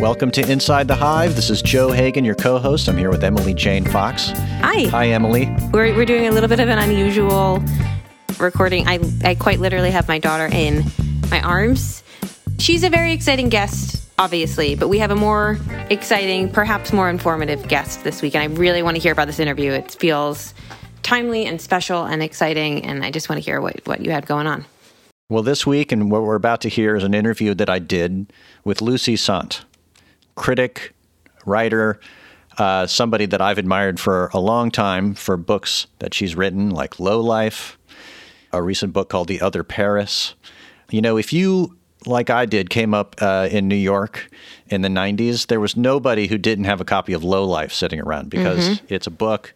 Welcome to Inside the Hive. This is Joe Hagan, your co host. I'm here with Emily Jane Fox. Hi. Hi, Emily. We're, we're doing a little bit of an unusual recording. I, I quite literally have my daughter in my arms. She's a very exciting guest, obviously, but we have a more exciting, perhaps more informative guest this week. And I really want to hear about this interview. It feels timely and special and exciting. And I just want to hear what, what you had going on. Well, this week, and what we're about to hear is an interview that I did with Lucy Sante, critic, writer, uh, somebody that I've admired for a long time for books that she's written, like Low Life, a recent book called The Other Paris. You know, if you, like I did, came up uh, in New York in the 90s, there was nobody who didn't have a copy of Low Life sitting around because mm-hmm. it's a book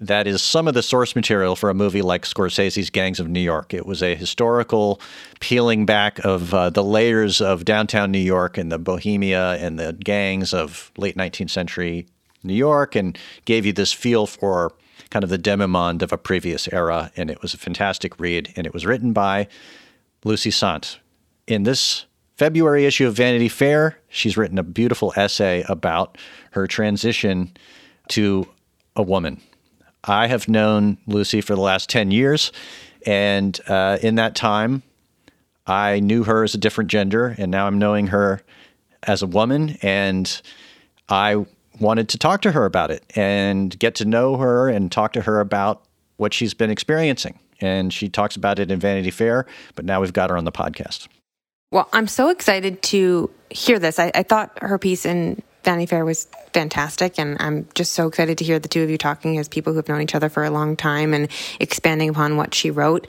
that is some of the source material for a movie like Scorsese's Gangs of New York. It was a historical peeling back of uh, the layers of downtown New York and the bohemia and the gangs of late 19th century New York and gave you this feel for kind of the demimonde of a previous era. And it was a fantastic read. And it was written by Lucy Sante. In this February issue of Vanity Fair, she's written a beautiful essay about her transition to a woman I have known Lucy for the last 10 years. And uh, in that time, I knew her as a different gender, and now I'm knowing her as a woman. And I wanted to talk to her about it and get to know her and talk to her about what she's been experiencing. And she talks about it in Vanity Fair, but now we've got her on the podcast. Well, I'm so excited to hear this. I, I thought her piece in Vanity Fair was fantastic, and I'm just so excited to hear the two of you talking as people who have known each other for a long time and expanding upon what she wrote.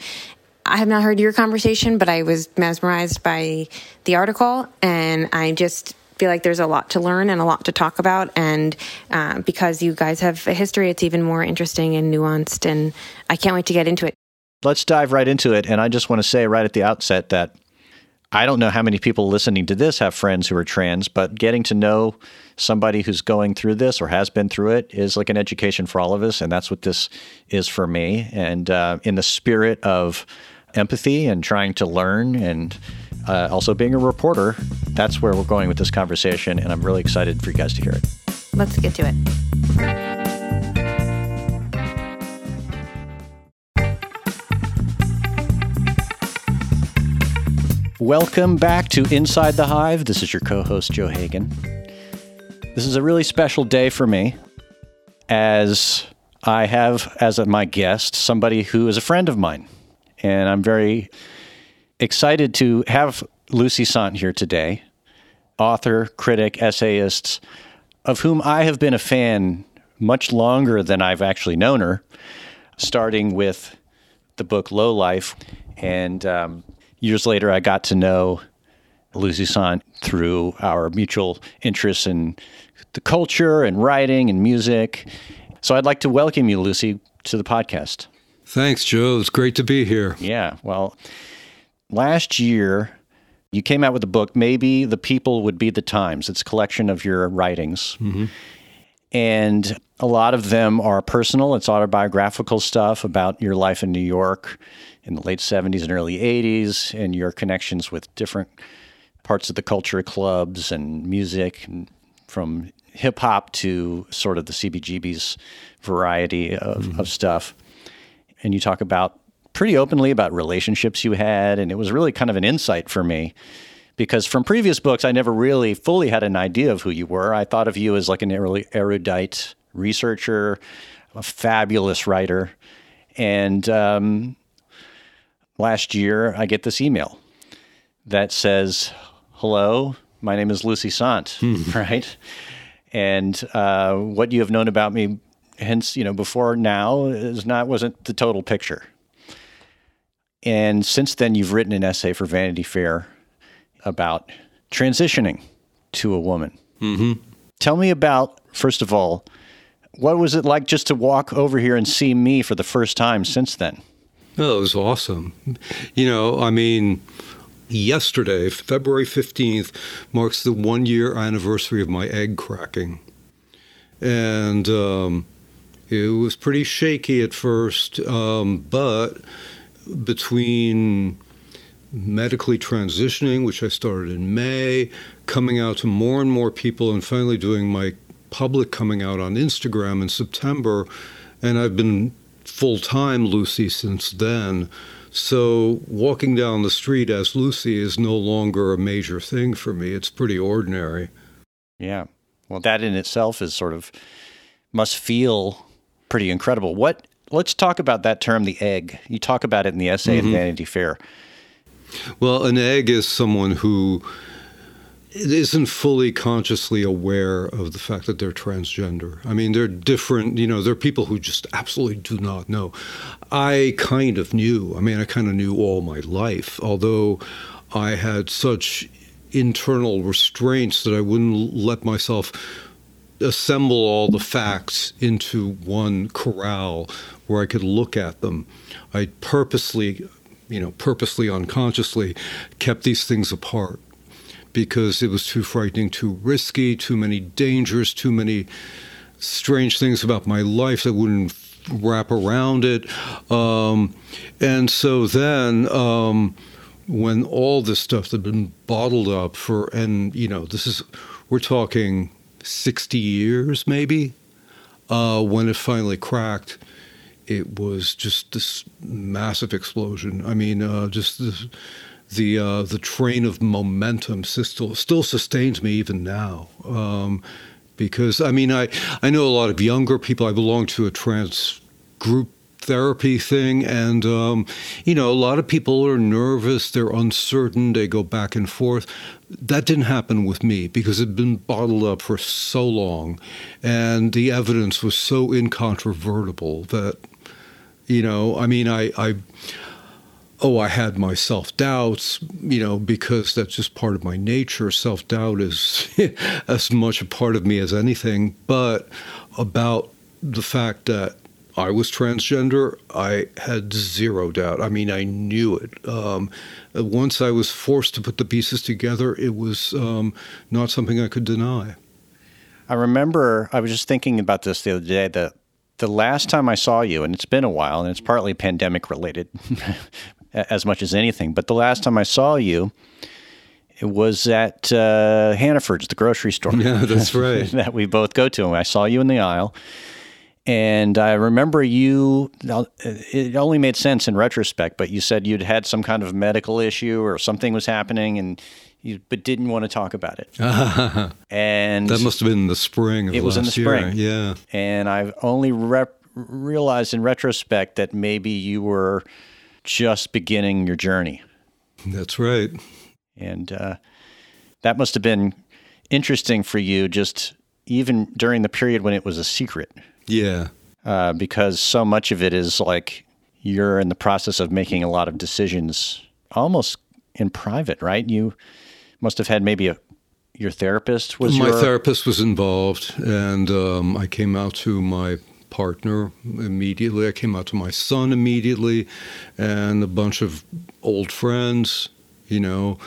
I have not heard your conversation, but I was mesmerized by the article, and I just feel like there's a lot to learn and a lot to talk about. And uh, because you guys have a history, it's even more interesting and nuanced, and I can't wait to get into it. Let's dive right into it. And I just want to say right at the outset that I don't know how many people listening to this have friends who are trans, but getting to know somebody who's going through this or has been through it is like an education for all of us. And that's what this is for me. And uh, in the spirit of empathy and trying to learn and uh, also being a reporter, that's where we're going with this conversation. And I'm really excited for you guys to hear it. Let's get to it. Welcome back to Inside the Hive. This is your co host, Joe Hagan. This is a really special day for me as I have as my guest somebody who is a friend of mine. And I'm very excited to have Lucy Sante here today, author, critic, essayist, of whom I have been a fan much longer than I've actually known her, starting with the book Low Life. And um, years later, I got to know Lucy Sante through our mutual interests in the culture and writing and music. So I'd like to welcome you, Lucy, to the podcast. Thanks, Joe. It's great to be here. Yeah. Well, last year, you came out with a book, Maybe the People Would Be the Times. It's a collection of your writings. Mm-hmm. And a lot of them are personal, it's autobiographical stuff about your life in New York in the late 70s and early 80s and your connections with different parts of the culture clubs and music and from hip hop to sort of the CBGB's variety of, mm-hmm. of stuff. And you talk about pretty openly about relationships you had. And it was really kind of an insight for me because from previous books, I never really fully had an idea of who you were. I thought of you as like an erudite researcher, a fabulous writer. And um, last year, I get this email that says, Hello, my name is Lucy Sante, hmm. right? And uh, what you have known about me, hence, you know, before now, is not wasn't the total picture. And since then, you've written an essay for Vanity Fair about transitioning to a woman. Mm-hmm. Tell me about, first of all, what was it like just to walk over here and see me for the first time since then? Oh, it was awesome. You know, I mean, yesterday, February 15th, marks the one year anniversary of my egg cracking. And um, it was pretty shaky at first, um, but between medically transitioning, which I started in May, coming out to more and more people, and finally doing my public coming out on Instagram in September. And I've been full time Lucy since then. So walking down the street as Lucy is no longer a major thing for me. It's pretty ordinary. Yeah. Well, that in itself is sort of must feel pretty incredible. What let's talk about that term the egg. You talk about it in the essay mm-hmm. in Vanity Fair. Well, an egg is someone who isn't fully consciously aware of the fact that they're transgender. I mean, they're different, you know, there are people who just absolutely do not know. I kind of knew. I mean, I kind of knew all my life, although I had such internal restraints that I wouldn't let myself assemble all the facts into one corral where I could look at them. I purposely, you know, purposely unconsciously kept these things apart because it was too frightening, too risky, too many dangers, too many strange things about my life that wouldn't wrap around it. Um, and so then, um, when all this stuff had been bottled up for, and you know, this is, we're talking 60 years maybe, uh, when it finally cracked, it was just this massive explosion. I mean, uh, just this, the uh, the train of momentum still still sustains me even now. Um, because I mean, I I know a lot of younger people. I belong to a trans group therapy thing. And, um, you know, a lot of people are nervous, they're uncertain, they go back and forth. That didn't happen with me because it had been bottled up for so long. And the evidence was so incontrovertible that, you know, I mean, I. I oh, I had my self doubts, you know, because that's just part of my nature. Self doubt is as much a part of me as anything. But about the fact that I was transgender, I had zero doubt. I mean, I knew it. Um, once I was forced to put the pieces together, it was um, not something I could deny. I remember I was just thinking about this the other day that the last time I saw you, and it's been a while, and it's partly pandemic related as much as anything, but the last time I saw you, it was at uh, Hannaford's, the grocery store. Yeah, that's right. that we both go to. And I saw you in the aisle and I remember you, it only made sense in retrospect, but you said you'd had some kind of medical issue or something was happening and you, but didn't want to talk about it. and that must have been in the spring It was in the spring. Year. Yeah. And I've only rep- realized in retrospect that maybe you were just beginning your journey. That's right. And uh, that must have been interesting for you just even during the period when it was a secret. Yeah. Uh, because so much of it is like you're in the process of making a lot of decisions almost in private, right? You must have had maybe a your therapist was my your... therapist was involved, and um, I came out to my partner immediately. I came out to my son immediately, and a bunch of old friends, you know.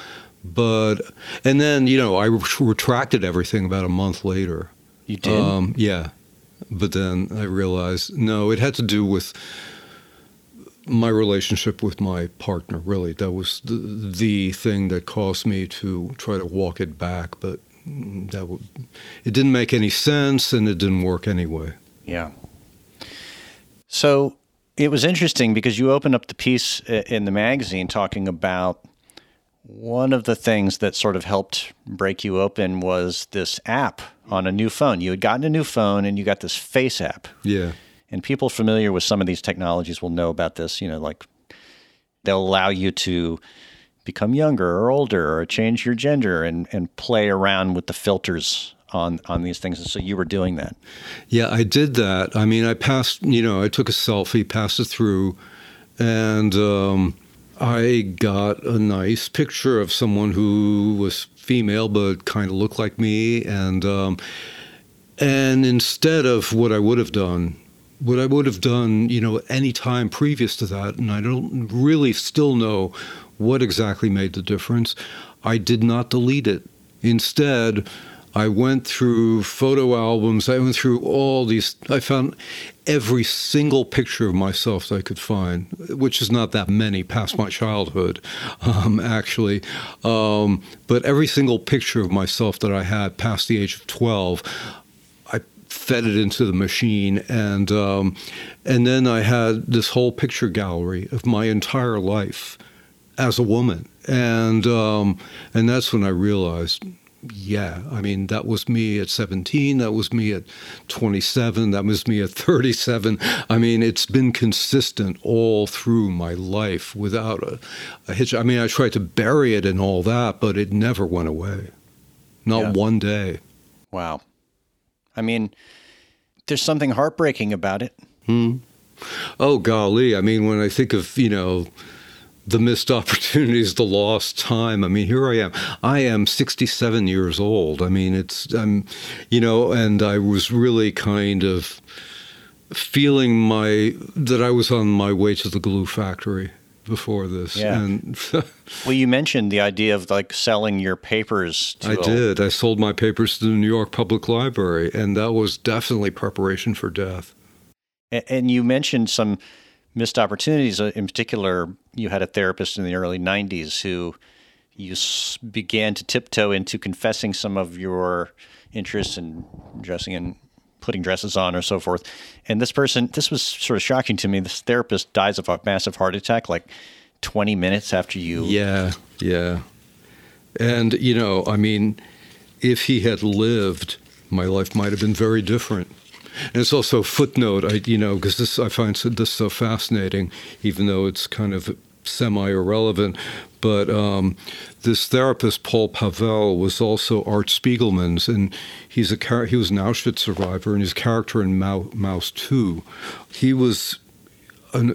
But and then you know I retracted everything about a month later. You did? Um, yeah, but then I realized no, it had to do with my relationship with my partner. Really, that was the, the thing that caused me to try to walk it back. But that w- it didn't make any sense, and it didn't work anyway. Yeah. So it was interesting because you opened up the piece in the magazine talking about one of the things that sort of helped break you open was this app on a new phone. You had gotten a new phone and you got this face app. Yeah. And people familiar with some of these technologies will know about this. You know, like they'll allow you to become younger or older or change your gender and, and play around with the filters on on these things. And so you were doing that. Yeah, I did that. I mean, I passed, you know, I took a selfie, passed it through, and um, I got a nice picture of someone who was female but kind of looked like me, and um, and instead of what I would have done, what I would have done, you know, any time previous to that, and I don't really still know what exactly made the difference. I did not delete it. Instead, I went through photo albums. I went through all these. I found every single picture of myself that I could find, which is not that many past my childhood, um, actually. Um, but every single picture of myself that I had past the age of 12, I fed it into the machine. And, um, and then I had this whole picture gallery of my entire life as a woman. And, um, and that's when I realized yeah, I mean, that was me at 17, that was me at 27, that was me at 37. I mean, it's been consistent all through my life without a, a hitch. I mean, I tried to bury it and all that, but it never went away. Not yeah. one day. Wow. I mean, there's something heartbreaking about it. Hmm. Oh, golly. I mean, when I think of, you know, the missed opportunities, the lost time. I mean, here I am. I am 67 years old. I mean, it's, I'm, you know, and I was really kind of feeling my, that I was on my way to the glue factory before this. Yeah. And well, you mentioned the idea of like selling your papers. I did. I sold my papers to the New York Public Library, and that was definitely preparation for death. And you mentioned some missed opportunities. Uh, in particular, you had a therapist in the early 90s who you began to tiptoe into confessing some of your interests in dressing and putting dresses on or so forth. And this person, this was sort of shocking to me. This therapist dies of a massive heart attack like 20 minutes after you. Yeah, yeah. And, you know, I mean, if he had lived, my life might have been very different. And it's also a footnote, I, you know, because this I find this so fascinating, even though it's kind of semi irrelevant. But um, this therapist, Paul Pavel, was also Art Spiegelman's, and he's a he was an Auschwitz survivor, and his character in Maus 2, he was a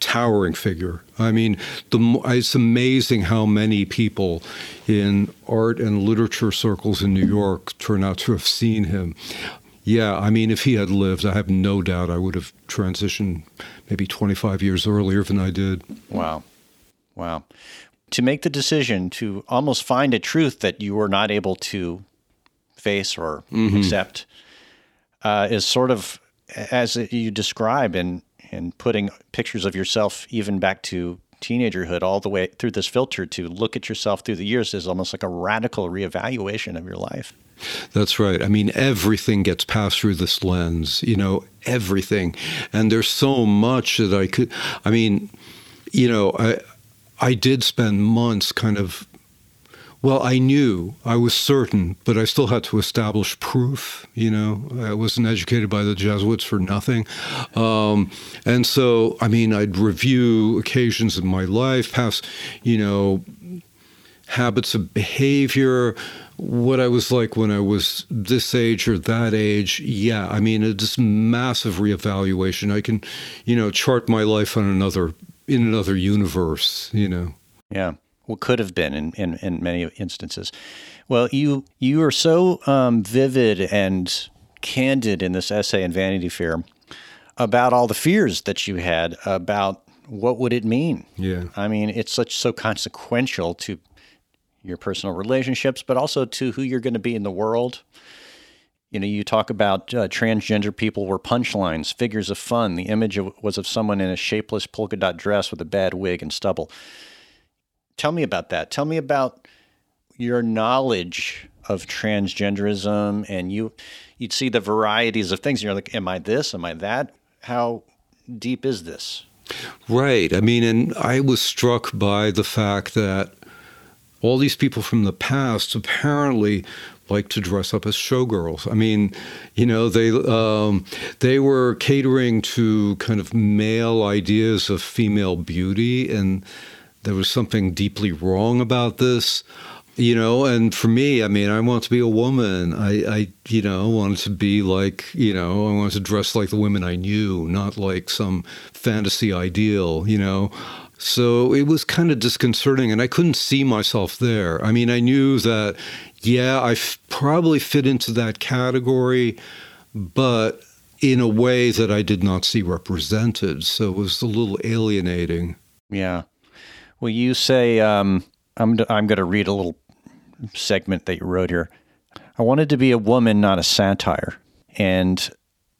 towering figure. I mean, the, it's amazing how many people in art and literature circles in New York turn out to have seen him. Yeah, I mean, if he had lived, I have no doubt I would have transitioned maybe 25 years earlier than I did. Wow. Wow. To make the decision to almost find a truth that you were not able to face or mm-hmm. accept uh, is sort of as you describe in, in putting pictures of yourself even back to teenagerhood all the way through this filter to look at yourself through the years is almost like a radical reevaluation of your life. That's right. I mean, everything gets passed through this lens, you know, everything. And there's so much that I could, I mean, you know, I, I did spend months kind of, well, I knew, I was certain, but I still had to establish proof, you know. I wasn't educated by the Jesuits for nothing. Um, and so, I mean, I'd review occasions in my life, past, you know, habits of behavior, what I was like when I was this age or that age, yeah, I mean, it's massive reevaluation. I can, you know, chart my life on another in another universe, you know. Yeah, what could have been in, in, in many instances. Well, you you are so um, vivid and candid in this essay in Vanity Fair about all the fears that you had about what would it mean. Yeah, I mean, it's such so consequential to your personal relationships, but also to who you're going to be in the world. You know, you talk about uh, transgender people were punchlines, figures of fun. The image of, was of someone in a shapeless polka dot dress with a bad wig and stubble. Tell me about that. Tell me about your knowledge of transgenderism, and you you'd see the varieties of things. And you're like, "Am I this? Am I that? How deep is this?" Right. I mean, and I was struck by the fact that all these people from the past apparently like to dress up as showgirls. I mean, you know, they um, they were catering to kind of male ideas of female beauty, and there was something deeply wrong about this. You know, and for me, I mean, I want to be a woman. I, I, you know, wanted to be like, you know, I wanted to dress like the women I knew, not like some fantasy ideal. You know, so it was kind of disconcerting, and I couldn't see myself there. I mean, I knew that, yeah, I f- probably fit into that category, but in a way that I did not see represented. So it was a little alienating. Yeah. Well, you say, um, I'm, I'm going to read a little segment that you wrote here. I wanted to be a woman, not a satire. And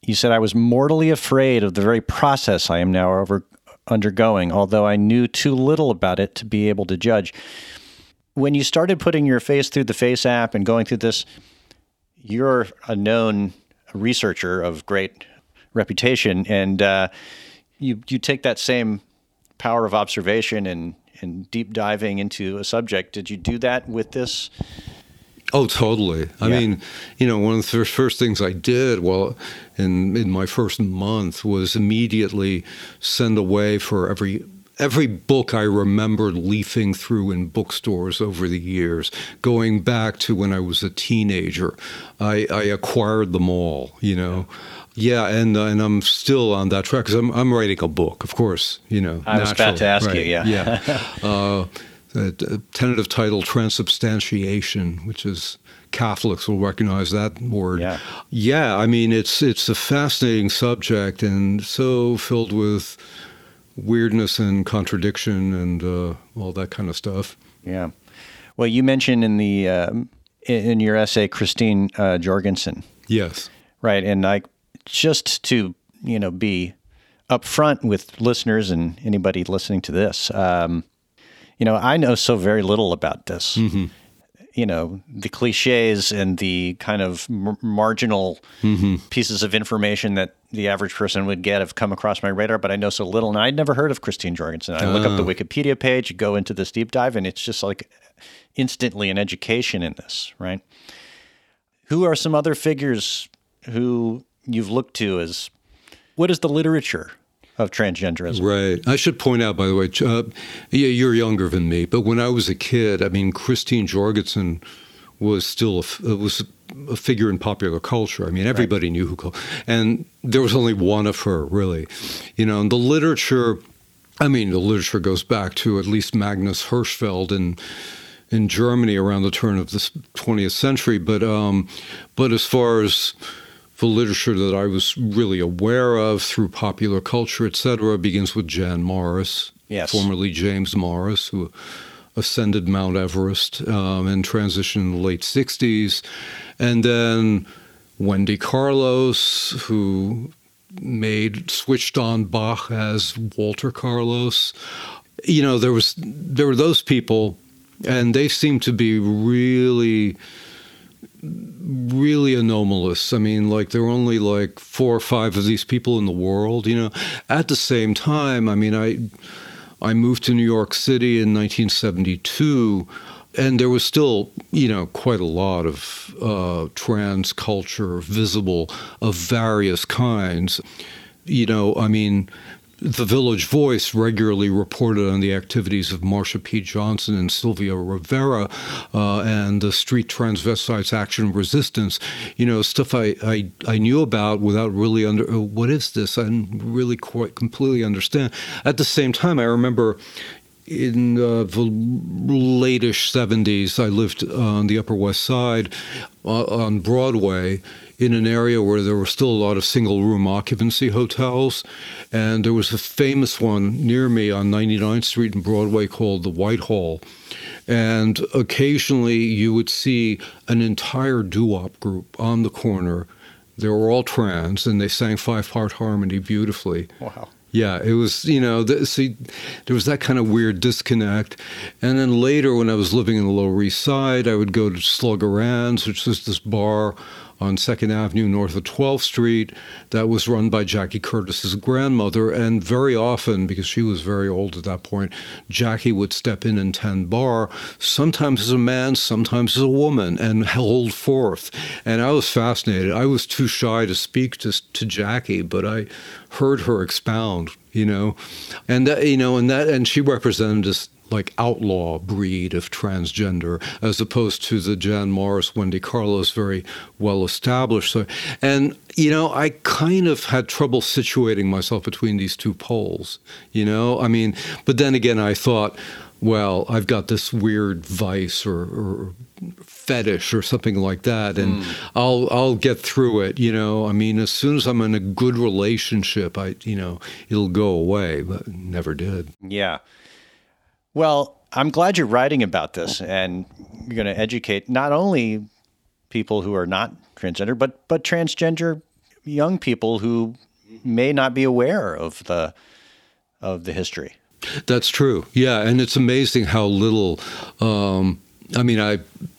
you said I was mortally afraid of the very process I am now over undergoing, although I knew too little about it to be able to judge. When you started putting your face through the Face app and going through this, you're a known researcher of great reputation, and uh, you you take that same power of observation and and deep diving into a subject. Did you do that with this? Oh, totally. I Yeah. mean, you know, one of the first, things I did, well, in in my first month, was immediately send away for every every book I remembered leafing through in bookstores over the years, going back to when I was a teenager. I, I acquired them all. You know. Yeah, and uh, and I'm still on that track because I'm I'm writing a book, of course. You know, I was about to ask naturally, you, yeah. yeah. Uh, the uh, tentative title transubstantiation, which is Catholics will recognize that word. Yeah. Yeah, I mean it's it's a fascinating subject and so filled with weirdness and contradiction and uh, all that kind of stuff. Yeah. Well, you mentioned in the in in your essay Christine uh, Jorgensen, Yes. right? And I just to you know be upfront with listeners and anybody listening to this. Um, you know, I know so very little about this. Mm-hmm. You know, the cliches and the kind of m- marginal mm-hmm. pieces of information that the average person would get have come across my radar, but I know so little. And I'd never heard of Christine Jorgensen. I look up the oh. Wikipedia page, go into this deep dive, and it's just like instantly an education in this, right? Who are some other figures who you've looked to as what is the literature of transgenderism? Right. I should point out, by the way, uh, yeah, you're younger than me, but when I was a kid, I mean, Christine Jorgensen was still a, uh, was a figure in popular culture. I mean, everybody knew who, and there was only one of her, really. You know, and the literature. I mean, the literature goes back to at least Magnus Hirschfeld in in Germany around the turn of the 20th century. But um, but as far as the literature that I was really aware of through popular culture, et cetera, begins with Jan Morris, Yes. formerly James Morris, who ascended Mount Everest um, and transitioned in the late 60s. And then Wendy Carlos, who made switched on Bach as Walter Carlos. You know, there was there were those people, and they seemed to be really really anomalous. I mean, like there were only like four or five of these people in the world, you know. At the same time, I mean, I I moved to New York City in 1972, and there was still, you know, quite a lot of uh, trans culture visible of various kinds. You know, I mean, the Village Voice regularly reported on the activities of Marsha P. Johnson and Sylvia Rivera uh, and the Street Transvestites Action Resistance. You know, stuff I, I, I knew about without really under uh, what is this? I didn't really quite completely understand. At the same time, I remember in uh, the latish 70s, I lived on the Upper West Side uh, on Broadway in an area where there were still a lot of single room occupancy hotels. And there was a famous one near me on 99th Street and Broadway called the Whitehall. And occasionally you would see an entire doo wop group on the corner. They were all trans and they sang five part harmony beautifully. Wow. Yeah, it was, you know, th- see, there was that kind of weird disconnect. And then later, when I was living in the Lower East Side, I would go to Slugger Ann's, which was this bar on Second Avenue north of 12th Street that was run by Jackie Curtis's grandmother. And very often, because she was very old at that point, Jackie would step in and tend bar, sometimes as a man, sometimes as a woman, and hold forth. And I was fascinated. I was too shy to speak to, to Jackie, but I heard her expound, you know, and that, you know, and that, and she represented this like outlaw breed of transgender as opposed to the Jan Morris, Wendy Carlos, very well established. So, and you know, I kind of had trouble situating myself between these two poles. You know, I mean, but then again, I thought. Well, I've got this weird vice or, or fetish or something like that, and I'll I'll get through it. You know, I mean, as soon as I'm in a good relationship, I you know it'll go away, but never did. Yeah. Well, I'm glad you're writing about this and you're going to educate not only people who are not transgender, but but transgender young people who may not be aware of the of the history. That's true. Yeah, and it's amazing how little. Um, I mean, I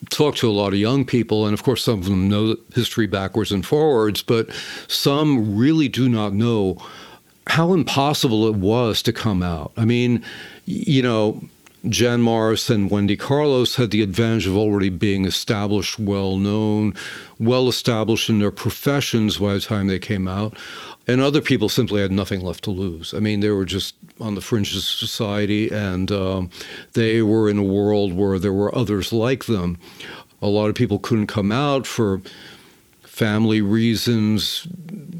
talk to a lot of young people, and of course, some of them know history backwards and forwards, but some really do not know how impossible it was to come out. I mean, you know, Jan Morris and Wendy Carlos had the advantage of already being established, well known, well established in their professions by the time they came out. And other people simply had nothing left to lose. I mean, they were just on the fringes of society and um, they were in a world where there were others like them. A lot of people couldn't come out for family reasons,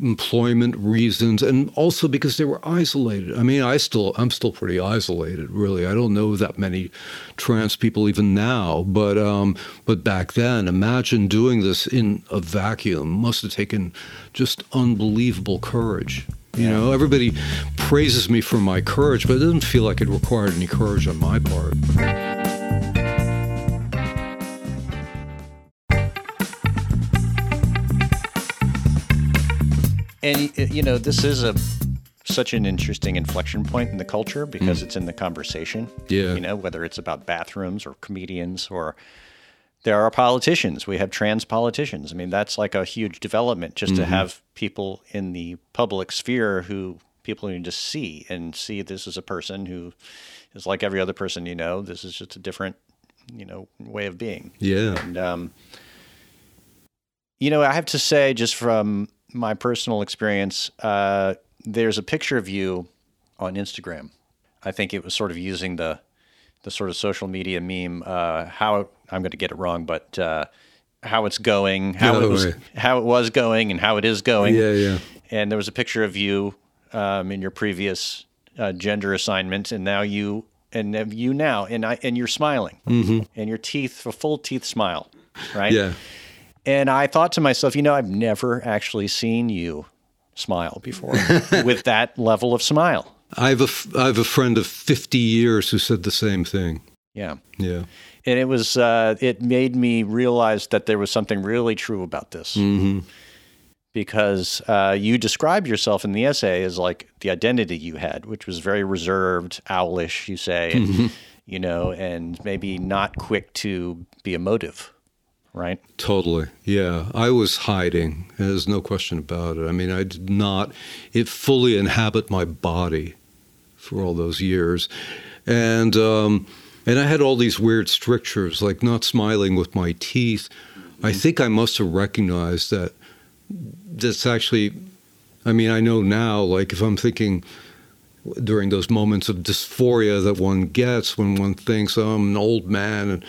employment reasons, and also because they were isolated. I mean, I still I'm still pretty isolated, really. I don't know that many trans people even now, but um, but back then, imagine doing this in a vacuum. Must have taken just unbelievable courage. You know, everybody praises me for my courage, but it doesn't feel like it required any courage on my part. And you know, this is a such an interesting inflection point in the culture because it's in the conversation. Yeah. You know, whether it's about bathrooms or comedians or there are politicians. We have trans politicians. I mean, that's like a huge development just to have people in the public sphere who people can just see and see this is a person who is like every other person you know. This is just a different, you know, way of being. Yeah. And um, you know, I have to say, just from my personal experience, uh, there's a picture of you on Instagram. I think it was sort of using the the sort of social media meme. Uh, how I'm going to get it wrong, but uh, how it's going, how it was, way. how it was going, and how it is going. Yeah, yeah. And there was a picture of you um, in your previous uh, gender assignment, and now you and you now, and I and you're smiling, mm-hmm. and your teeth, a full teeth smile, right? Yeah. And I thought to myself, you know, I've never actually seen you smile before with that level of smile. I have a f- I have a friend of 50 years who said the same thing. Yeah. Yeah. And it was, uh, it made me realize that there was something really true about this. Mm-hmm. Because uh, you described yourself in the essay as like the identity you had, which was very reserved, owlish, you say, and, you know, and maybe not quick to be emotive, right? Totally. Yeah. I was hiding. There's no question about it. I mean, I did not it fully inhabit my body for all those years. And um and I had all these weird strictures, like not smiling with my teeth. I think I must have recognized that that's actually I mean, I know now, like if I'm thinking during those moments of dysphoria that one gets when one thinks oh, I'm an old man and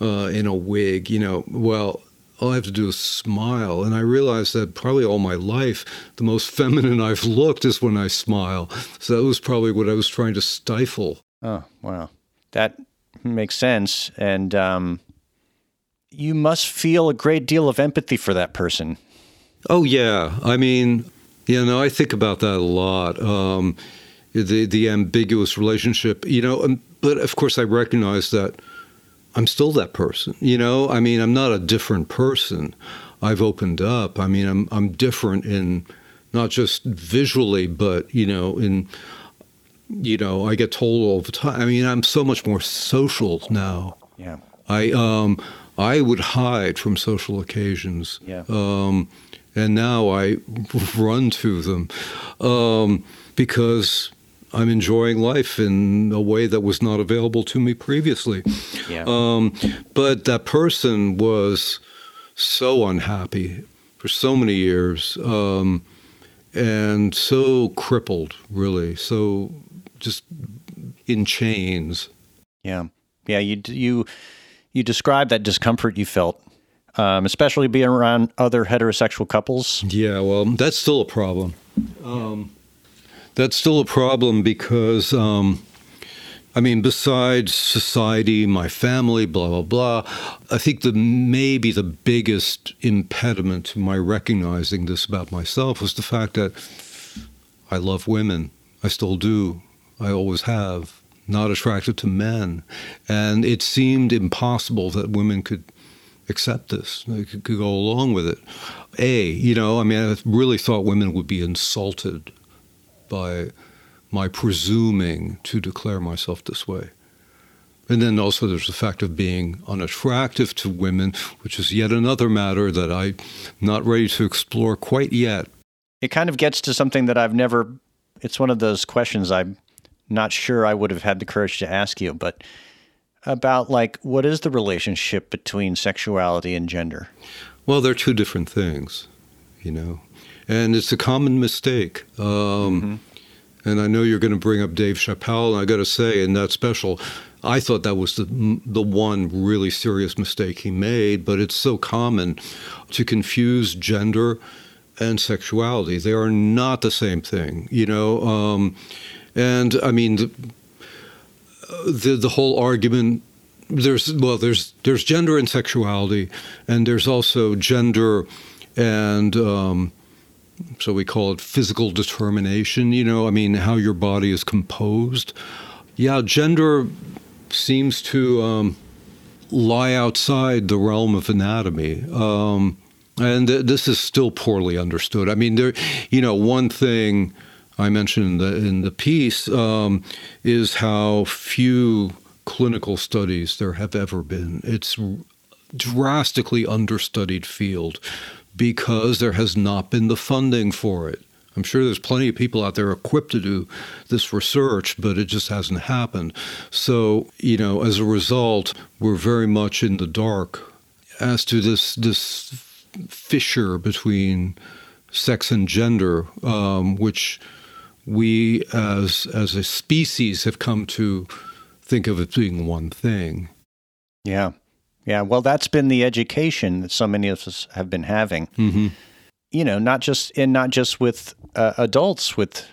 uh, in a wig, you know, well, all I have to do is smile. And I realized that probably all my life, the most feminine I've looked is when I smile. So that was probably what I was trying to stifle. Oh, wow. That makes sense. And um, you must feel a great deal of empathy for that person. Oh yeah, I mean, you know, I think about that a lot. Um, the the ambiguous relationship, you know, um, but of course I recognize that I'm still that person. You know, I mean, I'm not a different person. I've opened up. I mean, I'm I'm different in not just visually, but you know, in you know, I get told all the time. I mean, I'm so much more social now. Yeah. I um I would hide from social occasions. Yeah. Um, and now I run to them um, because I'm enjoying life in a way that was not available to me previously. Yeah. Um, but that person was so unhappy for so many years um, and so crippled, really, so just in chains. Yeah, yeah. You you you described that discomfort you felt, um, especially being around other heterosexual couples. Yeah, well, that's still a problem. Um, that's still a problem because, um, I mean, besides society, my family, blah blah blah, I think the maybe the biggest impediment to my recognizing this about myself was the fact that I love women. I still do. I always have. Not attracted to men, and it seemed impossible that women could accept this, they could, could go along with it. A, you know, I mean, I really thought women would be insulted by my presuming to declare myself this way. And then also there's the fact of being unattractive to women, which is yet another matter that I'm not ready to explore quite yet. It kind of gets to something that I've never, it's one of those questions I'm not sure I would have had the courage to ask you, but about like, what is the relationship between sexuality and gender? Well, they're two different things, you know, and it's a common mistake. Um, mm-hmm. And I know you're going to bring up Dave Chappelle, and I got to say, in that special, I thought that was the the one really serious mistake he made. But it's so common to confuse gender and sexuality; they are not the same thing, you know. Um, and I mean, the, the the whole argument there's well there's there's gender and sexuality, and there's also gender and um, so we call it physical determination, you know, I mean, how your body is composed. Yeah, gender seems to um, lie outside the realm of anatomy. Um, and th- this is still poorly understood. I mean, there, you know, one thing I mentioned in the in the piece um, is how few clinical studies there have ever been. It's drastically understudied field because there has not been the funding for it. I'm sure there's plenty of people out there equipped to do this research, but it just hasn't happened. So, you know, as a result, we're very much in the dark as to this this fissure between sex and gender, um, which we as as a species have come to think of as being one thing. Yeah. Yeah, well, that's been the education that so many of us have been having. Mm-hmm. You know, not just and not just with uh, adults, with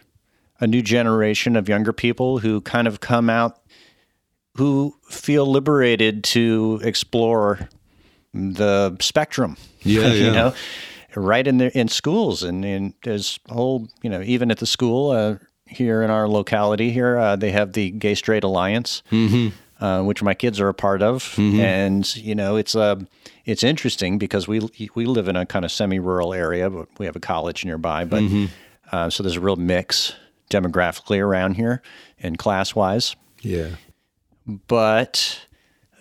a new generation of younger people who kind of come out, who feel liberated to explore the spectrum. Yeah, you yeah. know, right in the in schools and in there's whole you know even at the school uh, here in our locality here uh, they have the Gay Straight Alliance. Mm-hmm uh, which my kids are a part of, mm-hmm. and you know it's uh, it's interesting because we we live in a kind of semi-rural area, but we have a college nearby. But mm-hmm. uh, so there's a real mix demographically around here and class-wise. Yeah, but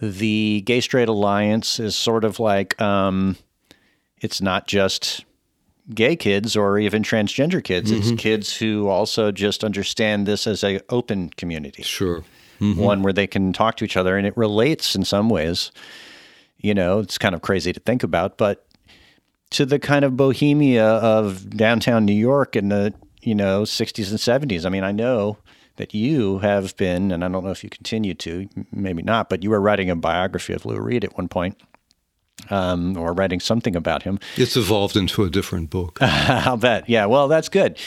the Gay Straight Alliance is sort of like um, it's not just gay kids or even transgender kids. Mm-hmm. It's kids who also just understand this as a open community. Sure mm-hmm. one where they can talk to each other and it relates in some ways. You know, it's kind of crazy to think about, but to the kind of bohemia of downtown New York in the, you know, 60s and 70s. I mean, I know that you have been, and I don't know if you continue to, maybe not, but you were writing a biography of Lou Reed at one point. Um, or writing something about him. It's evolved into a different book. I'll bet. Yeah. Well, that's good.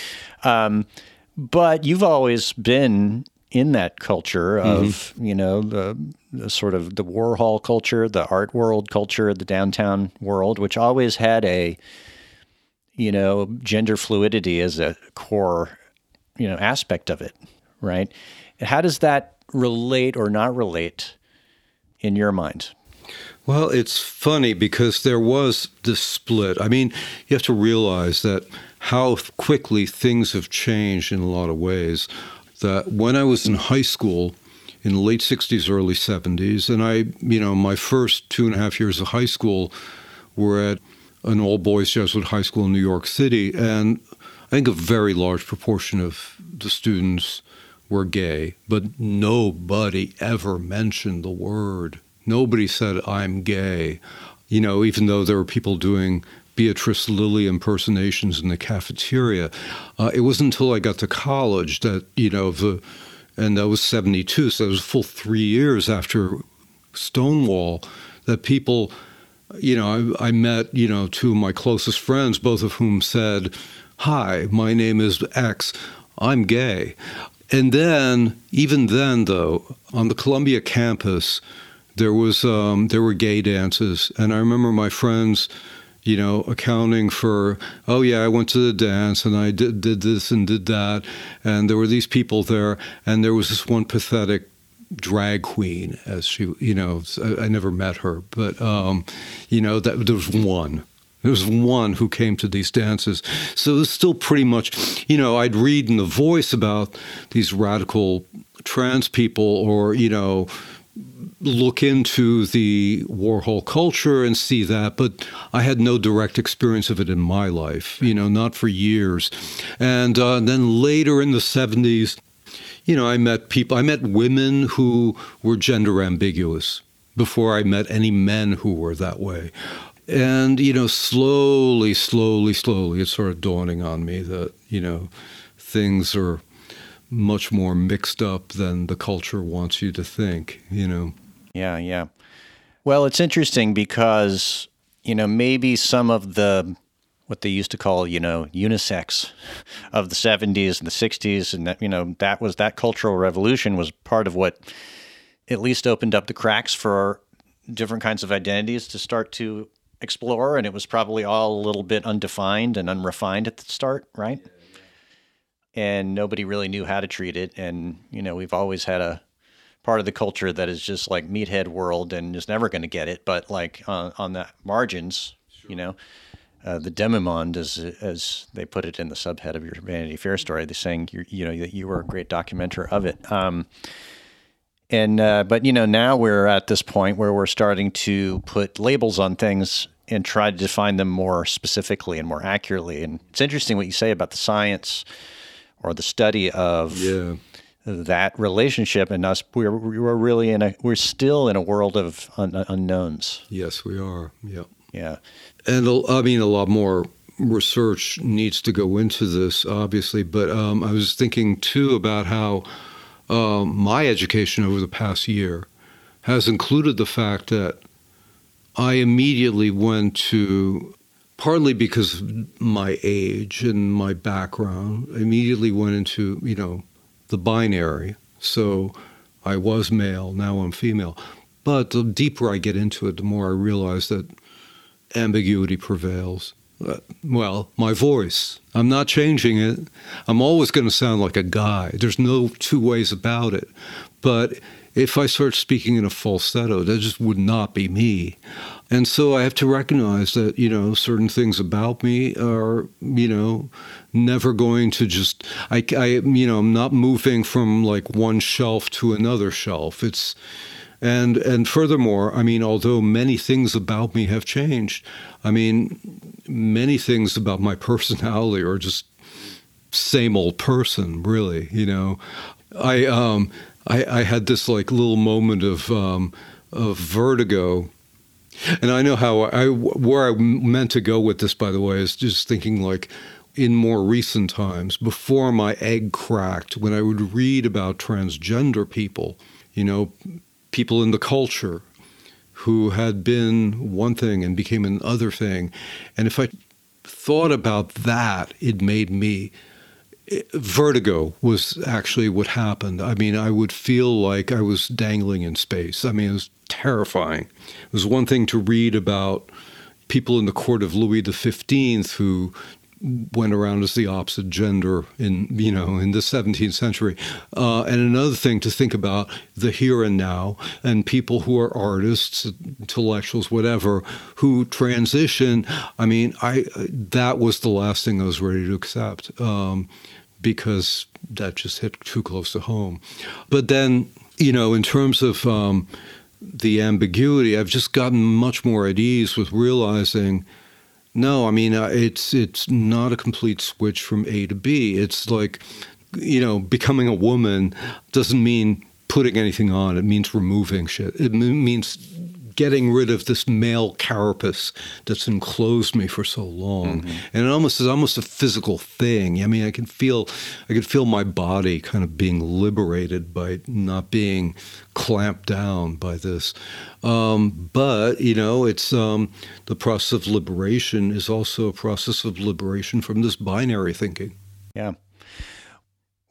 Um, but you've always been in that culture of mm-hmm. you know the, the, sort of the Warhol culture, the art world culture, the downtown world, which always had a you know gender fluidity as a core you know aspect of it, right? How does that relate or not relate in your mind? Well, it's funny because there was this split. I mean, you have to realize that how quickly things have changed in a lot of ways that when I was in high school in the late 60s, early 70s, and I, you know, my first two and a half years of high school were at an all boys Jesuit high school in New York City. And I think a very large proportion of the students were gay, but nobody ever mentioned the word. Nobody said, I'm gay. You know, even though there were people doing Beatrice Lillie impersonations in the cafeteria. Uh, it wasn't until I got to college that, you know, the, and that was 72, so it was full three years after Stonewall, that people, you know, I, I met, you know, two of my closest friends, both of whom said, Hi, my name is X, I'm gay. And then, even then, though, on the Columbia campus, there was um, there were gay dances, and I remember my friends you know, accounting for, oh, yeah, I went to the dance and I did, did this and did that. And there were these people there. And there was this one pathetic drag queen, as she, you know, I, I never met her, but um, you know that there was one. There was one who came to these dances. So it was still pretty much, you know, I'd read in The Voice about these radical trans people or, you know, look into the Warhol culture and see that, but I had no direct experience of it in my life, you know, not for years. And uh, then later in the 70s, you know, I met people, I met women who were gender ambiguous before I met any men who were that way. And, you know, slowly, slowly, slowly, it of dawning on me that, you know, things are much more mixed up than the culture wants you to think, you know. Yeah, yeah. Well, it's interesting because, you know, maybe some of the what they used to call, you know, unisex of the 70s and the 60s and that, you know, that was that cultural revolution was part of what at least opened up the cracks for different kinds of identities to start to explore and it was probably all a little bit undefined and unrefined at the start, right? And nobody really knew how to treat it and, you know, we've always had a part of the culture that is just like meathead world and is never going to get it. But like uh, on the margins, sure. you know, uh, the demimonde, as as they put it in the subhead of your Vanity Fair story, they're saying you you know that you were a great documenter of it. Um, and uh, but you know now we're at this point where we're starting to put labels on things and try to define them more specifically and more accurately. And it's interesting what you say about the science or the study of yeah. that relationship and us we're we're really in a we're still in a world of un- unknowns. Yes we are. Yeah yeah. And i mean a lot more research needs to go into this obviously but um, i was thinking too about how um, my education over the past year has included the fact that i immediately went to partly because my age and my background immediately went into you know the binary. So I was male, now I'm female. But the deeper I get into it, the more I realize that ambiguity prevails. Uh, well, my voice, I'm not changing it. I'm always going to sound like a guy. There's no two ways about it. But if I start speaking in a falsetto, that just would not be me. And so I have to recognize that, you know, certain things about me are, you know, never going to just, I, I, you know, I'm not moving from like one shelf to another shelf. It's, and, and furthermore, I mean, although many things about me have changed, I mean, many things about my personality are just same old person, really, you know. I, um, I, I had this like little moment of, um, of vertigo and I know how I where I meant to go with this, by the way, is just thinking like in more recent times, before my egg cracked, when I would read about transgender people, you know, people in the culture who had been one thing and became another thing. And if I thought about that, it made me vertigo was actually what happened. I mean, I would feel like I was dangling in space. I mean, it was terrifying. It was one thing to read about people in the court of Louis XV who went around as the opposite gender in you know in the 17th century uh, and another thing to think about the here and now and people who are artists intellectuals whatever who transition i mean i that was the last thing i was ready to accept um, because that just hit too close to home but then you know in terms of um, the ambiguity, I've just gotten much more at ease with realizing no, I mean uh, it's it's not a complete switch from A to B. It's like you know, becoming a woman doesn't mean putting anything on. It means removing shit. It means getting rid of this male carapace that's enclosed me for so long. Mm-hmm. And it almost is almost a physical thing. I mean, I can feel I can feel my body kind of being liberated by not being clamped down by this. Um, but you know, it's um, the process of liberation is also a process of liberation from this binary thinking. Yeah.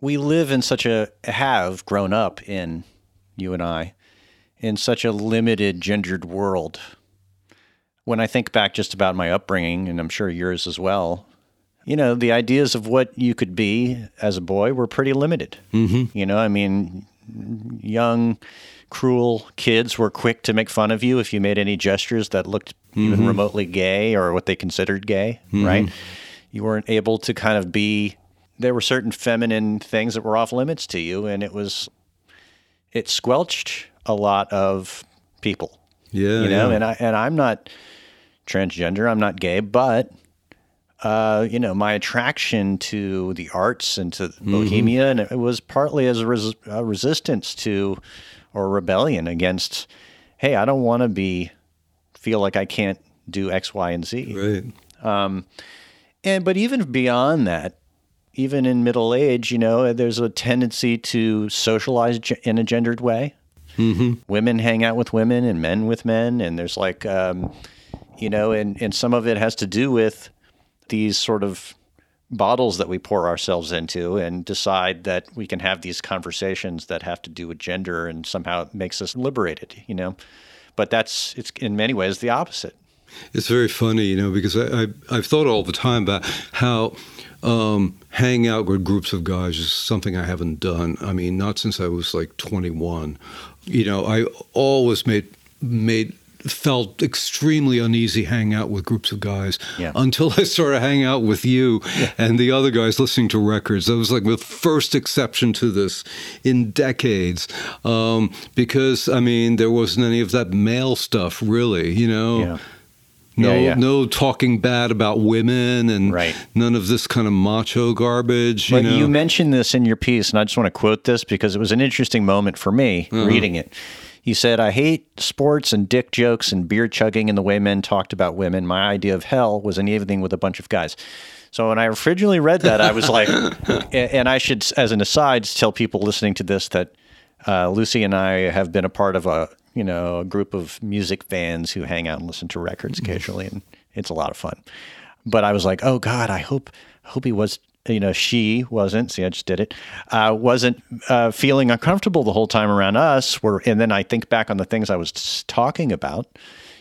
We live in such a have grown up in you and I in such a limited gendered world. When I think back just about my upbringing, and I'm sure yours as well, you know, the ideas of what you could be as a boy were pretty limited. Mm-hmm. You know, I mean, young, cruel kids were quick to make fun of you if you made any gestures that looked even remotely gay or what they considered gay, right? You weren't able to kind of be. There were certain feminine things that were off limits to you, and it was it squelched a lot of people. Yeah, you know, yeah. and I and I'm not transgender, I'm not gay, but uh, you know, my attraction to the arts and to Mm-hmm. Bohemia, and it was partly as a, res- a resistance to or rebellion against. Hey, I don't want to be feel like I can't do X, Y, and Z. right. And but even beyond that, even in middle age, you know, there's a tendency to socialize in a gendered way. Mm-hmm. Women hang out with women, and men with men, and there's like, um, you know, and and some of it has to do with these sort of bottles that we pour ourselves into and decide that we can have these conversations that have to do with gender and somehow it makes us liberated you know but that's it's in many ways the opposite It's very funny, you know, because I, I I've thought all the time about how um, hanging out with groups of guys is something I haven't done. I mean, not since I was like 21. You know, I always made made felt extremely uneasy hanging out with groups of guys Yeah. until I started hanging out with you and the other guys listening to records. That was like the first exception to this in decades, um, because I mean there wasn't any of that male stuff really, you know. Yeah. No, Yeah, yeah. no talking bad about women and Right. none of this kind of macho garbage. But you know, you mentioned this in your piece, and I just want to quote this because it was an interesting moment for me Uh-huh. reading it. You said, I hate sports and dick jokes and beer chugging and the way men talked about women. My idea of hell was an evening with a bunch of guys. So when I originally read that, I was like, and I should, as an aside, tell people listening to this that uh, Lucy and I have been a part of a, you know, a group of music fans who hang out and listen to records occasionally, and it's a lot of fun. But I was like, oh God, I hope, I hope he was, you know, she wasn't. See, I just did it. Uh, wasn't uh, feeling uncomfortable the whole time around us. Were, and then I think back on the things I was talking about.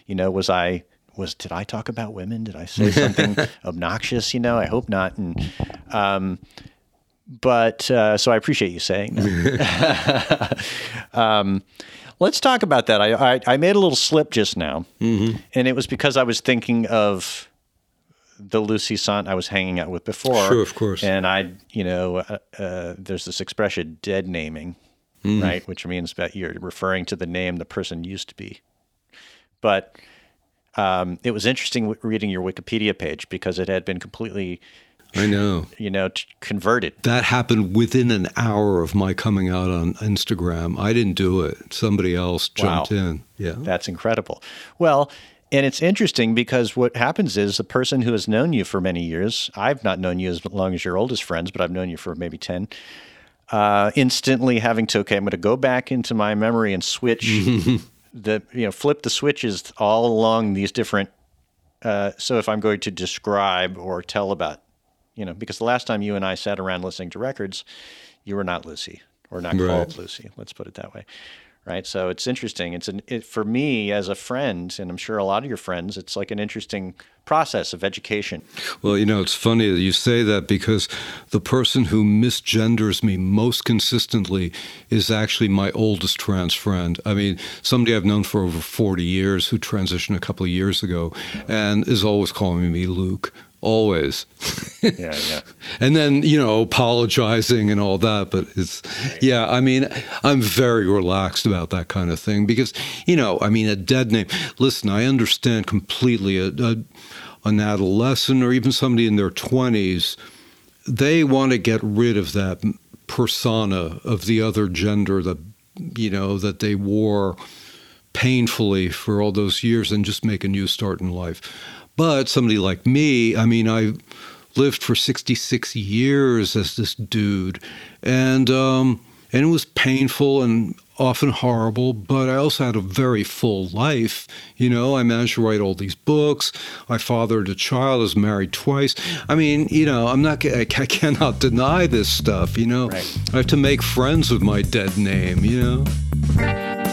You know, was I was did I talk about women? Did I say something obnoxious? You know, I hope not. And um, but uh, so I appreciate you saying that. um, let's talk about that. I, I I made a little slip just now, and it was because I was thinking of the Lucy Sante I was hanging out with before. Sure, of course. And I, you know, uh, uh, there's this expression "dead naming," right, which means that you're referring to the name the person used to be. But um, it was interesting w- reading your Wikipedia page because it had been completely, I know you know, t- converted. that happened within an hour of my coming out on Instagram. I didn't do it; somebody else jumped Wow. in. Yeah, That's incredible. Well, and it's interesting because what happens is the person who has known you for many years, I've not known you as long as your oldest friends, but I've known you for maybe 10, uh, instantly having to, okay, I'm going to go back into my memory and switch the, you know, flip the switches all along these different. Uh, so if I'm going to describe or tell about, you know, because the last time you and I sat around listening to records, you were not Lucy or not Right. called Lucy. Let's put it that way. Right. So it's interesting. It's an, it, for me as a friend, and I'm sure a lot of your friends, it's like an interesting process of education. Well, you know, it's funny that you say that because the person who misgenders me most consistently is actually my oldest trans friend. I mean, somebody I've known for over 40 years who transitioned a couple of years ago and is always calling me Luke. Always. Yeah. Yeah. and then, you know, apologizing and all that. But it's, yeah, I mean, I'm very relaxed about that kind of thing because, you know, I mean, a dead name. Listen, I understand completely a, a, an adolescent or even somebody in their 20s, they want to get rid of that persona of the other gender that, you know, that they wore painfully for all those years and just make a new start in life. But somebody like me, I mean, I lived for 66 years as this dude, and um, and it was painful and often horrible. But I also had a very full life. You know, I managed to write all these books. I fathered a child. I was married twice. I mean, you know, I'm not. I I cannot deny this stuff. You know, Right. I have to make friends with my dead name. You know.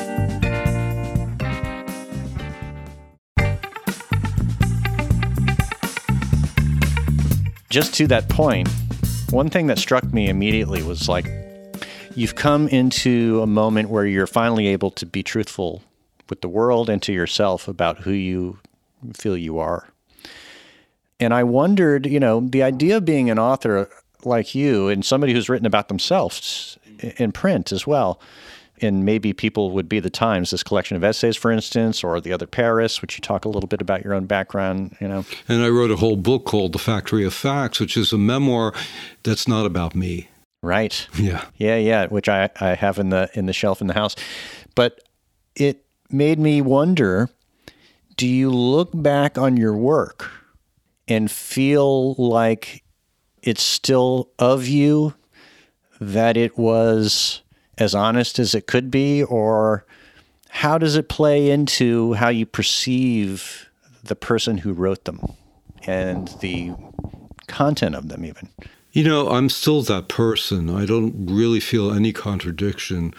Just to that point, one thing that struck me immediately was like, you've come into a moment where you're finally able to be truthful with the world and to yourself about who you feel you are. And I wondered, you know, the idea of being an author like you and somebody who's written about themselves in print as well. And maybe people would be the Times, this collection of essays, for instance, or the other Paris, which you talk a little bit about your own background, you know. And I wrote a whole book called The Factory of Facts, which is a memoir that's not about me. Right. Yeah. Yeah, yeah, which I, I have in the in the shelf in the house. But it made me wonder, do you look back on your work and feel like it's still of you that it was as honest as it could be or how does it play into how you perceive the person who wrote them and the content of them even? You know i'm still that person. I don't really feel any contradiction.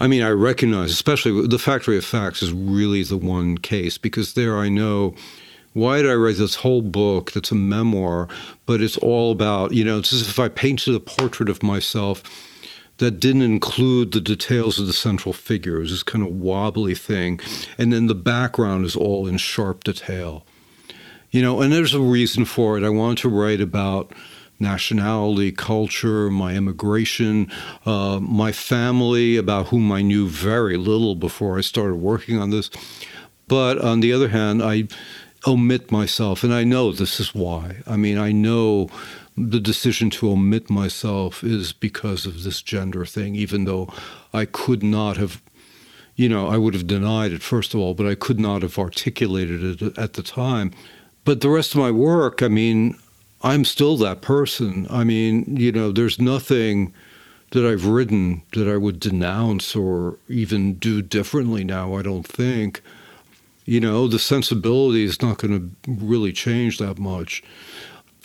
I mean i recognize especially the factory of facts is really the one case because there i know why did I write this whole book that's a memoir, but it's all about, you know, it's as if I painted a portrait of myself that didn't include the details of the central figure. It was this kind of wobbly thing. And then the background is all in sharp detail. You know, and there's a reason for it. I wanted to write about nationality, culture, my immigration, uh, my family, about whom I knew very little before I started working on this. But on the other hand, I omit myself. And I know this is why. I mean, I know the decision to omit myself is because of this gender thing, even though I could not have, you know, I would have denied it, first of all, but I could not have articulated it at the time. But the rest of my work, I mean, I'm still that person. I mean, you know, there's nothing that I've written that I would denounce or even do differently now, I don't think you know, the sensibility is not going to really change that much.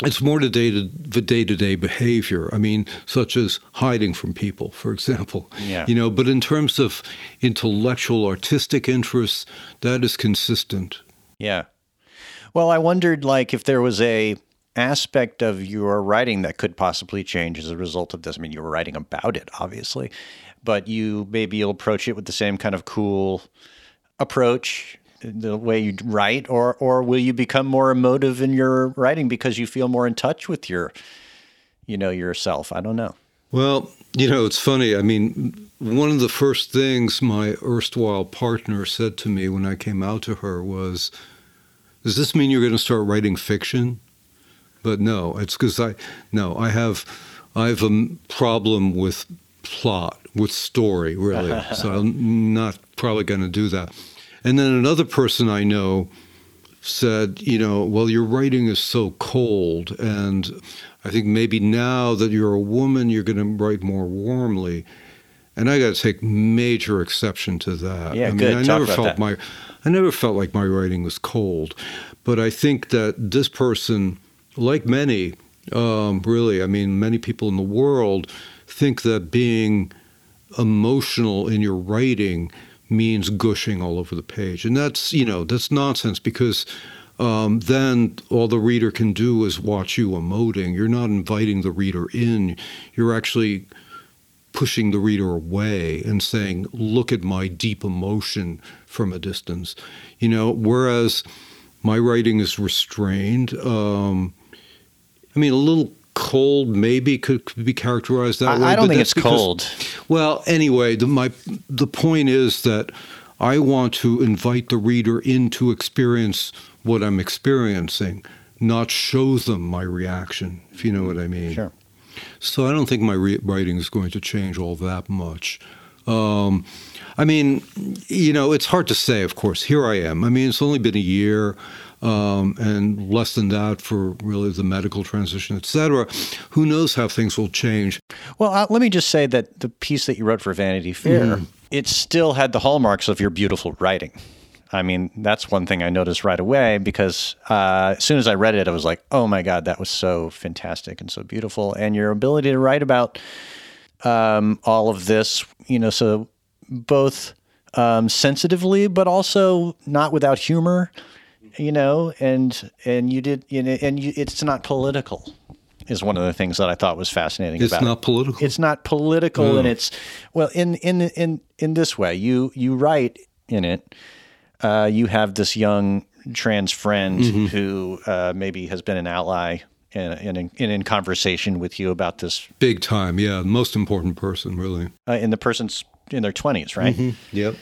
It's more the day to the day to day behavior. I mean, such as hiding from people, for example. Yeah. You know, but in terms of intellectual, artistic interests, that is consistent. Yeah. Well, I wondered, like, if there was a aspect of your writing that could possibly change as a result of this. I mean, you were writing about it, obviously, but you maybe you'll approach it with the same kind of cool approach the way you write, or or will you become more emotive in your writing because you feel more in touch with your, you know, yourself? I don't know. Well, you know, it's funny. I mean, one of the first things my erstwhile partner said to me when I came out to her was, "Does this mean you're going to start writing fiction?" But no, it's because I no, I have I have a problem with plot, with story, really. so I'm not probably going to do that. And then another person I know said, you know, well, your writing is so cold. And I think maybe now that you're a woman, you're going to write more warmly. And I got to take major exception to that. Yeah, I mean, good. I Talk never felt that. my, I never felt like my writing was cold, but I think that this person, like many, um, really, I mean, many people in the world think that being emotional in your writing means gushing all over the page. And that's, you know, that's nonsense because um, then all the reader can do is watch you emoting. You're not inviting the reader in. You're actually pushing the reader away and saying, look at my deep emotion from a distance. You know, whereas my writing is restrained. Um, I mean, a little cold maybe could, could be characterized that I, way. I don't think it's because- cold. well, anyway, the, my the point is that I want to invite the reader in to experience what I'm experiencing, not show them my reaction. If you know what I mean. Sure. So I don't think my re- writing is going to change all that much. Um, I mean, you know, it's hard to say. Of course, here I am. I mean, it's only been a year. Um, and less than that for really the medical transition, et cetera. Who knows how things will change? Well, uh, let me just say that the piece that you wrote for Vanity Fair, it still had the hallmarks of your beautiful writing. I mean, that's one thing I noticed right away because uh, as soon as I read it, I was like, oh my God, that was so fantastic and so beautiful. And your ability to write about um, all of this, you know, so both um, sensitively, but also not without humor, you know, and and you did, you know, and you, it's not political is one of the things that I thought was fascinating It's about not it. political. It's not political, and it's well in in in in this way. You you write in it. Uh, you have this young trans friend Mm-hmm. who uh, maybe has been an ally and in, in, in, in conversation with you about this Big time, yeah. Most important person, really. uh, in the person's in their twenties, right? Yep.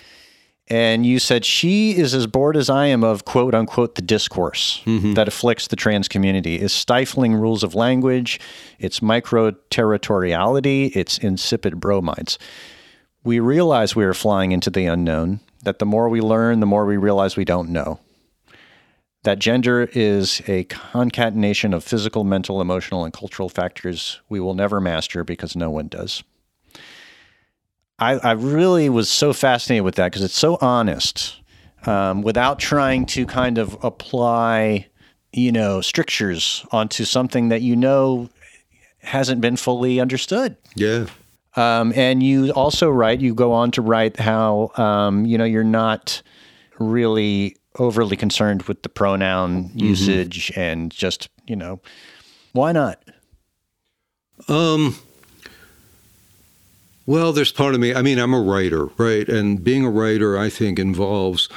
And you said she is as bored as I am of quote unquote the discourse mm-hmm. that afflicts the trans community, is stifling rules of language, its micro territoriality, its insipid bromides. We realize we are flying into the unknown, that the more we learn, the more we realize we don't know. That gender is a concatenation of physical, mental, emotional, and cultural factors we will never master because no one does. I, I really was so fascinated with that because it's so honest um, without trying to kind of apply, you know, strictures onto something that you know hasn't been fully understood. Yeah. Um, and you also write, you go on to write how, um, you know, you're not really overly concerned with the pronoun usage and just, you know, why not? Um. Well, there's part of me. I mean, I'm a writer, right? And being a writer, I think, involves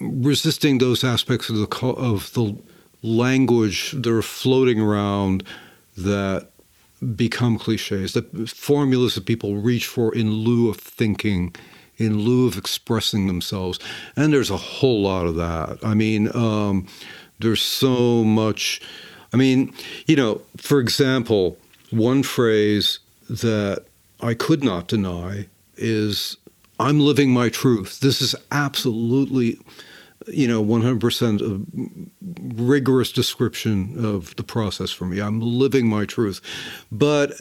resisting those aspects of the of the language that are floating around that become cliches, that formulas that people reach for in lieu of thinking, in lieu of expressing themselves. And there's a whole lot of that. I mean, um, there's so much. I mean, you know, for example, one phrase that I could not deny is I'm living my truth. This is absolutely, you know, 100% a rigorous description of the process for me. I'm living my truth. But,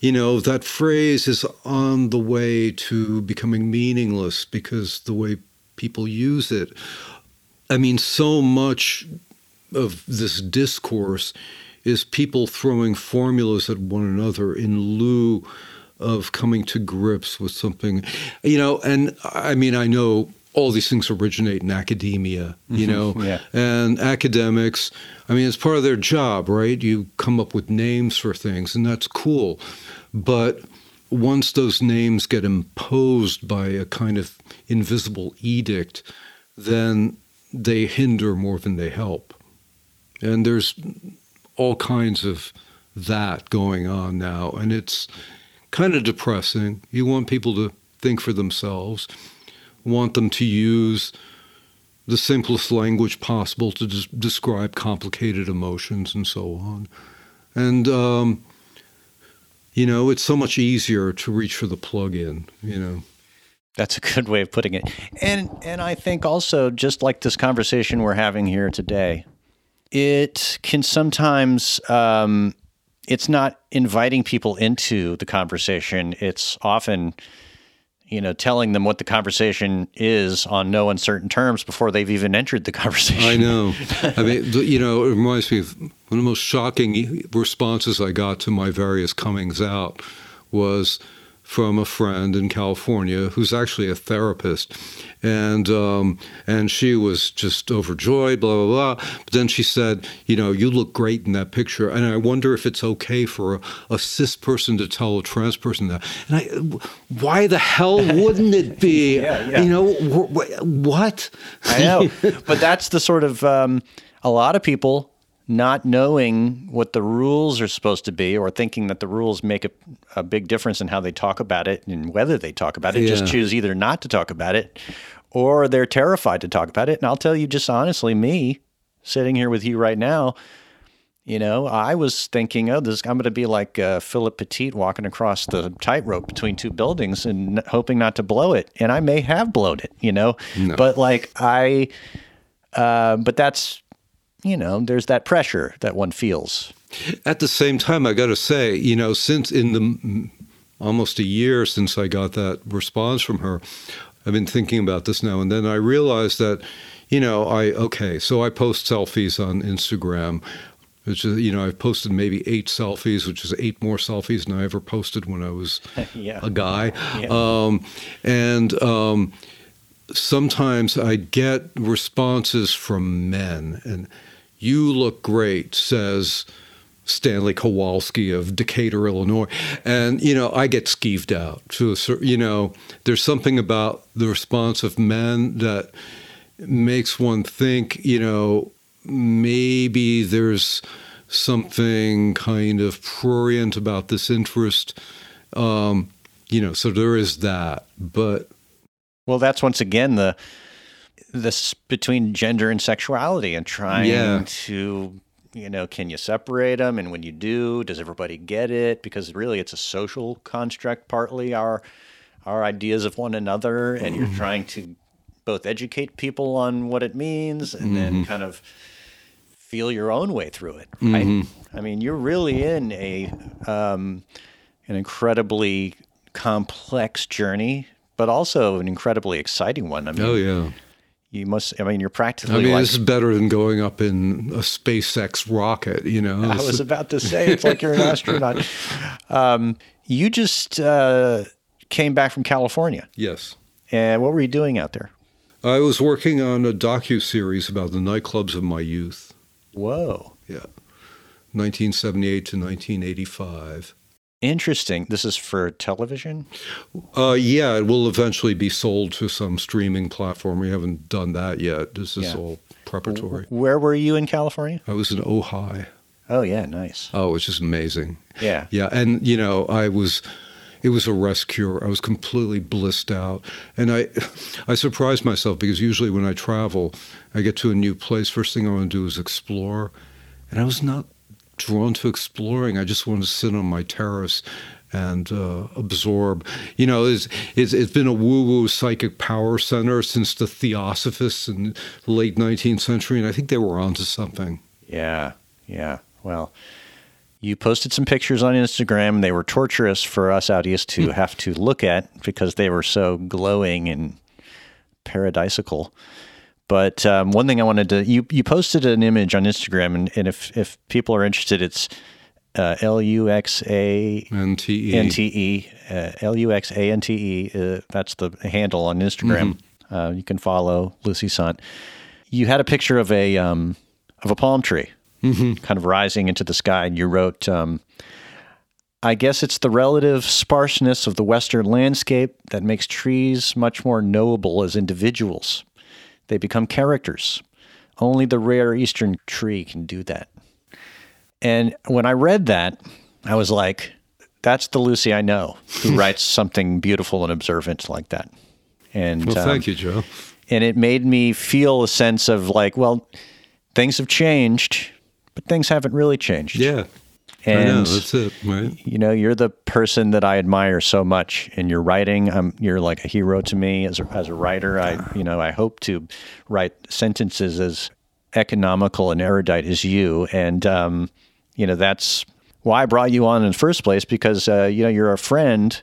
you know, that phrase is on the way to becoming meaningless because the way people use it. I mean, so much of this discourse is people throwing formulas at one another in lieu of coming to grips with something, you know. And I mean, I know all these things originate in academia, you mm-hmm. know, Yeah. and academics. I mean, it's part of their job, right? You come up with names for things, and that's cool. But once those names get imposed by a kind of invisible edict, then they hinder more than they help. And there's all kinds of that going on now. And it's kind of depressing. You want people to think for themselves, want them to use the simplest language possible to des- describe complicated emotions and so on. And, um, you know, it's so much easier to reach for the plug in, you know. That's a good way of putting it. And and I think also just like this conversation we're having here today, it can sometimes um, it's not inviting people into the conversation. It's often you know telling them what the conversation is on no uncertain terms before they've even entered the conversation. I know. I mean, you know, it reminds me of one of the most shocking responses I got to my various comings out was from a friend in California who's actually a therapist, and um, and she was just overjoyed, blah blah blah. But then she said, "You know, you look great in that picture," and I wonder if it's okay for a, a cis person to tell a trans person that. And I, why the hell wouldn't it be? Yeah, yeah. You know, wh- wh- what? I know, but that's the sort of um, a lot of people not knowing what the rules are supposed to be, or thinking that the rules make a, a big difference in how they talk about it and whether they talk about it. Just Yeah. choose either not to talk about it, or they're terrified to talk about it. And I'll tell you, just honestly, me sitting here with you right now. You know, I was thinking, oh, this I'm going to be like uh, Philip Petit walking across the tightrope between two buildings and hoping not to blow it, and I may have blown it. You know, but like I, uh, but that's, you know, there's that pressure that one feels. At the same time, I got to say, you know, since in the almost a year since I got that response from her, I've been thinking about this now and then. I realized that, you know, I okay, so I post selfies on Instagram. Which is, you know, I've posted maybe eight selfies, which is eight more selfies than I ever posted when I was Yeah. a guy. Yeah. Um, and um, sometimes I get responses from men, and you look great, says Stanley Kowalski of Decatur, Illinois. And, you know, I get skeeved out to a you know, there's something about the response of men that makes one think, you know, maybe there's something kind of prurient about this interest. Um, you know, so there is that. But well, that's once again the this between gender and sexuality and trying Yeah. to you know can you separate them and when you do does everybody get it? Because really it's a social construct partly our our ideas of one another and you're mm-hmm. trying to both educate people on what it means and then mm-hmm. kind of feel your own way through it right? Mm-hmm. I mean you're really in a um, an incredibly complex journey but also an incredibly exciting one. I mean oh yeah. You must. I mean, you're practically I mean, like. this is better than going up in a SpaceX rocket, you know. I was about to say it's like you're an astronaut. Um, you just uh, came back from California, yes. and what were you doing out there? I was working on a docu series about the nightclubs of my youth, Whoa, yeah 1978 to 1985. Interesting. This is for television. Uh, yeah, it will eventually be sold to some streaming platform. We haven't done that yet. This is Yeah. all preparatory. Where were you in California? I was in Ojai. Oh yeah, nice. Oh, it was just amazing. Yeah, Yeah, and you know, I was it was a rest cure. I was completely blissed out. And I I surprised myself because usually when I travel, I get to a new place, first thing I want to do is explore. And I was not drawn to exploring. I just want to sit on my terrace and uh, absorb. You know, it's, it's, it's been a woo-woo psychic power center since the Theosophists in the late 19th century, and I think they were onto something. yeah, yeah. Well, you posted some pictures on Instagram. They were torturous for us out east to have to look at because they were so glowing and paradisical. But um, one thing I wanted to you you posted an image on Instagram, and, and if if people are interested, it's uh, L U X A NTE. N T E uh, L U X A N T E. uh, That's the handle on Instagram. Uh, you can follow Lucy Sante. You had a picture of a um, of a palm tree, kind of rising into the sky, and you wrote. Um, I guess it's the relative sparseness of the Western landscape that makes trees much more knowable as individuals. They become characters. Only the rare Eastern tree can do that. And when I read that, I was like, that's the Lucy I know who writes something beautiful and observant like that. And Well, um, thank you, Joe. and it made me feel a sense of like, well, things have changed, but things haven't really changed. Yeah, I know. And That's it, right? you know, you're the person that I admire so much in your writing. Um, you're like a hero to me as a, as a writer. I, you know, I hope to write sentences as economical and erudite as you. And, um, you know, that's why I brought you on in the first place because, uh, you know, you're a friend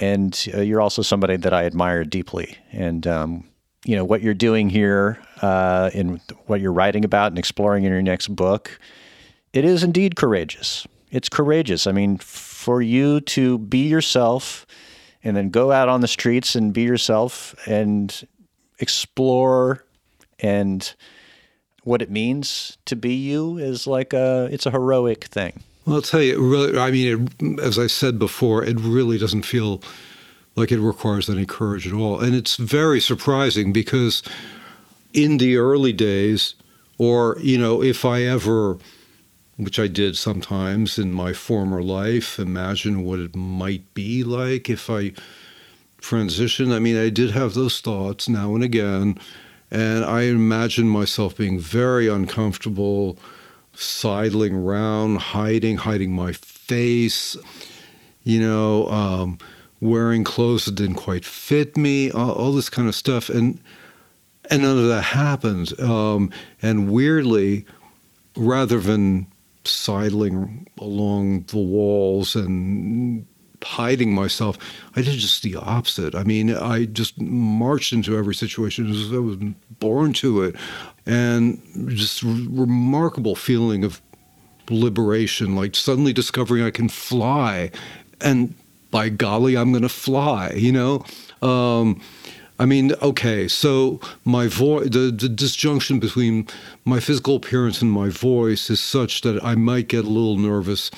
and uh, you're also somebody that I admire deeply. And, um, you know, what you're doing here uh, and what you're writing about and exploring in your next book, it is indeed courageous. It's courageous. I mean, for you to be yourself and then go out on the streets and be yourself and explore and what it means to be you is like a it's a heroic thing. Well, I'll tell you, really, I mean, it, as I said before, it really doesn't feel like it requires any courage at all. And it's very surprising because in the early days, or, you know, if I ever, which I did sometimes in my former life, imagine what it might be like if I transitioned. I mean, I did have those thoughts now and again. And I imagined myself being very uncomfortable sidling around, hiding, hiding my face, you know, um, wearing clothes that didn't quite fit me, all, all this kind of stuff, and and none of that happened. Um, and weirdly, rather than sidling along the walls and hiding myself, I did just the opposite. I mean, I just marched into every situation as I was born to it, and just r- remarkable feeling of liberation, like suddenly discovering I can fly, and by golly, I'm going to fly. You know, um, I mean, okay, so my voice, the, the disjunction between my physical appearance and my voice is such that I might get a little nervous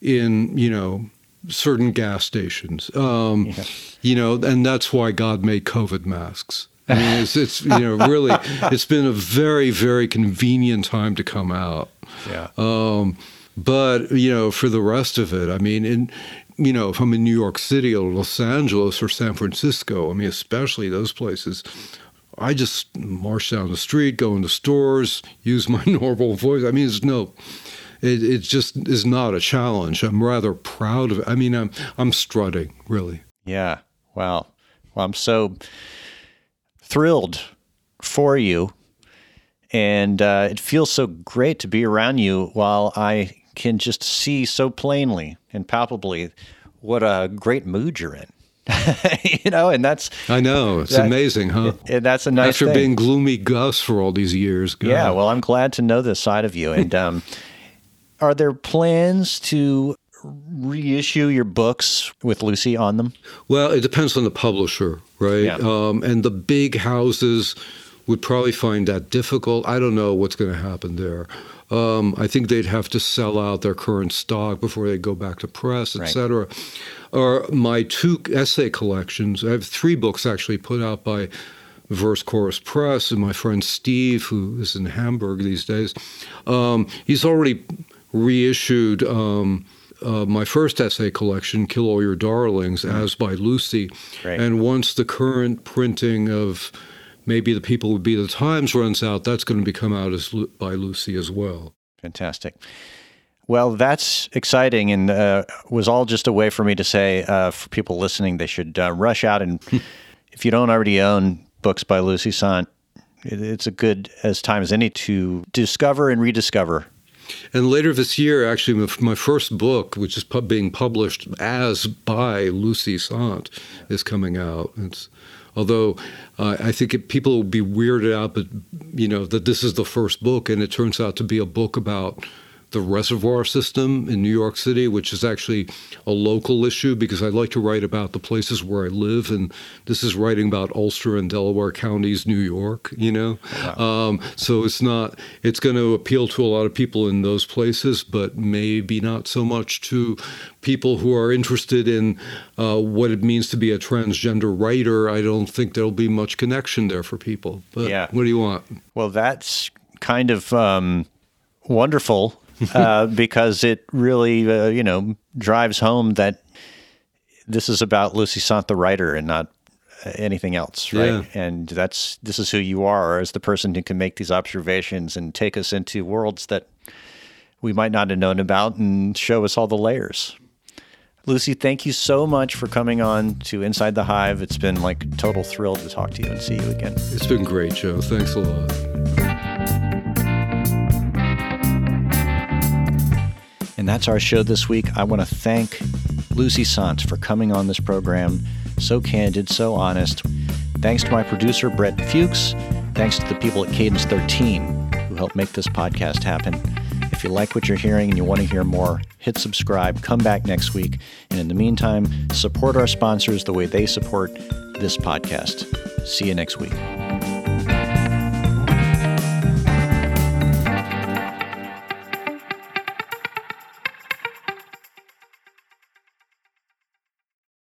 in, you know, certain gas stations. Um, yeah. You know, and that's why God made COVID masks. I mean, it's, it's you know really it's been a very very convenient time to come out. Yeah. Um, but you know, for the rest of it, I mean, in you know, if I'm in New York City or Los Angeles or San Francisco, I mean, especially those places, I just march down the street, go into stores, use my normal voice. I mean, it's no, it, it just is not a challenge. I'm rather proud of it. I mean, I'm I'm strutting really. Yeah. Wow. Well, I'm so thrilled for you, and uh, it feels so great to be around you while I can just see so plainly and palpably what a great mood you're in. you know, and that's I know it's that, amazing, huh? And that's a nice thing. after thing. being gloomy Gus for all these years. God. Yeah, well, I'm glad to know this side of you. And um, are there plans to reissue your books with Lucy on them? Well, it depends on the publisher, right? Yeah. Um, and the big houses would probably find that difficult. I don't know what's going to happen there. Um, I think they'd have to sell out their current stock before they go back to press, et right. cetera. Or my two essay collections, I have three books actually put out by Verse Chorus Press, and my friend Steve, who is in Hamburg these days, um, he's already reissued. Um, uh, my first essay collection, Kill All Your Darlings, mm-hmm. as by Lucy. Right. And once the current printing of maybe the people would be the Times runs out, that's going to become out as by Lucy as well. Fantastic. Well, that's exciting, and uh, was all just a way for me to say uh, for people listening, they should uh, rush out and, if you don't already own books by Lucy Sante, it's a good as time as any to discover and rediscover. And later this year, actually, my first book, which is being published as by Lucy Sante, is coming out. It's Although uh, I think it, people will be weirded out, but you know that this is the first book, and it turns out to be a book about the reservoir system in New York City, which is actually a local issue because I like to write about the places where I live, and this is writing about Ulster and Delaware counties, New York. You know, wow. um, so it's not it's going to appeal to a lot of people in those places, but maybe not so much to people who are interested in uh, what it means to be a transgender writer. I don't think there'll be much connection there for people. But yeah. what do you want? Well, that's kind of um, wonderful uh, because it really, uh, you know, drives home that this is about Lucy Sante, the writer, and not anything else, right? Yeah. And that's this is who you are as the person who can make these observations and take us into worlds that we might not have known about and show us all the layers. Lucy, thank you so much for coming on to Inside the Hive. It's been like total thrill to talk to you and see you again. It's been great, Joe. Thanks a lot. And that's our show this week. I want to thank Lucy Sante for coming on this program. So candid, so honest. Thanks to my producer, Brett Fuchs. Thanks to the people at Cadence 13 who helped make this podcast happen. If you like what you're hearing and you want to hear more, hit subscribe, come back next week. And in the meantime, support our sponsors the way they support this podcast. See you next week.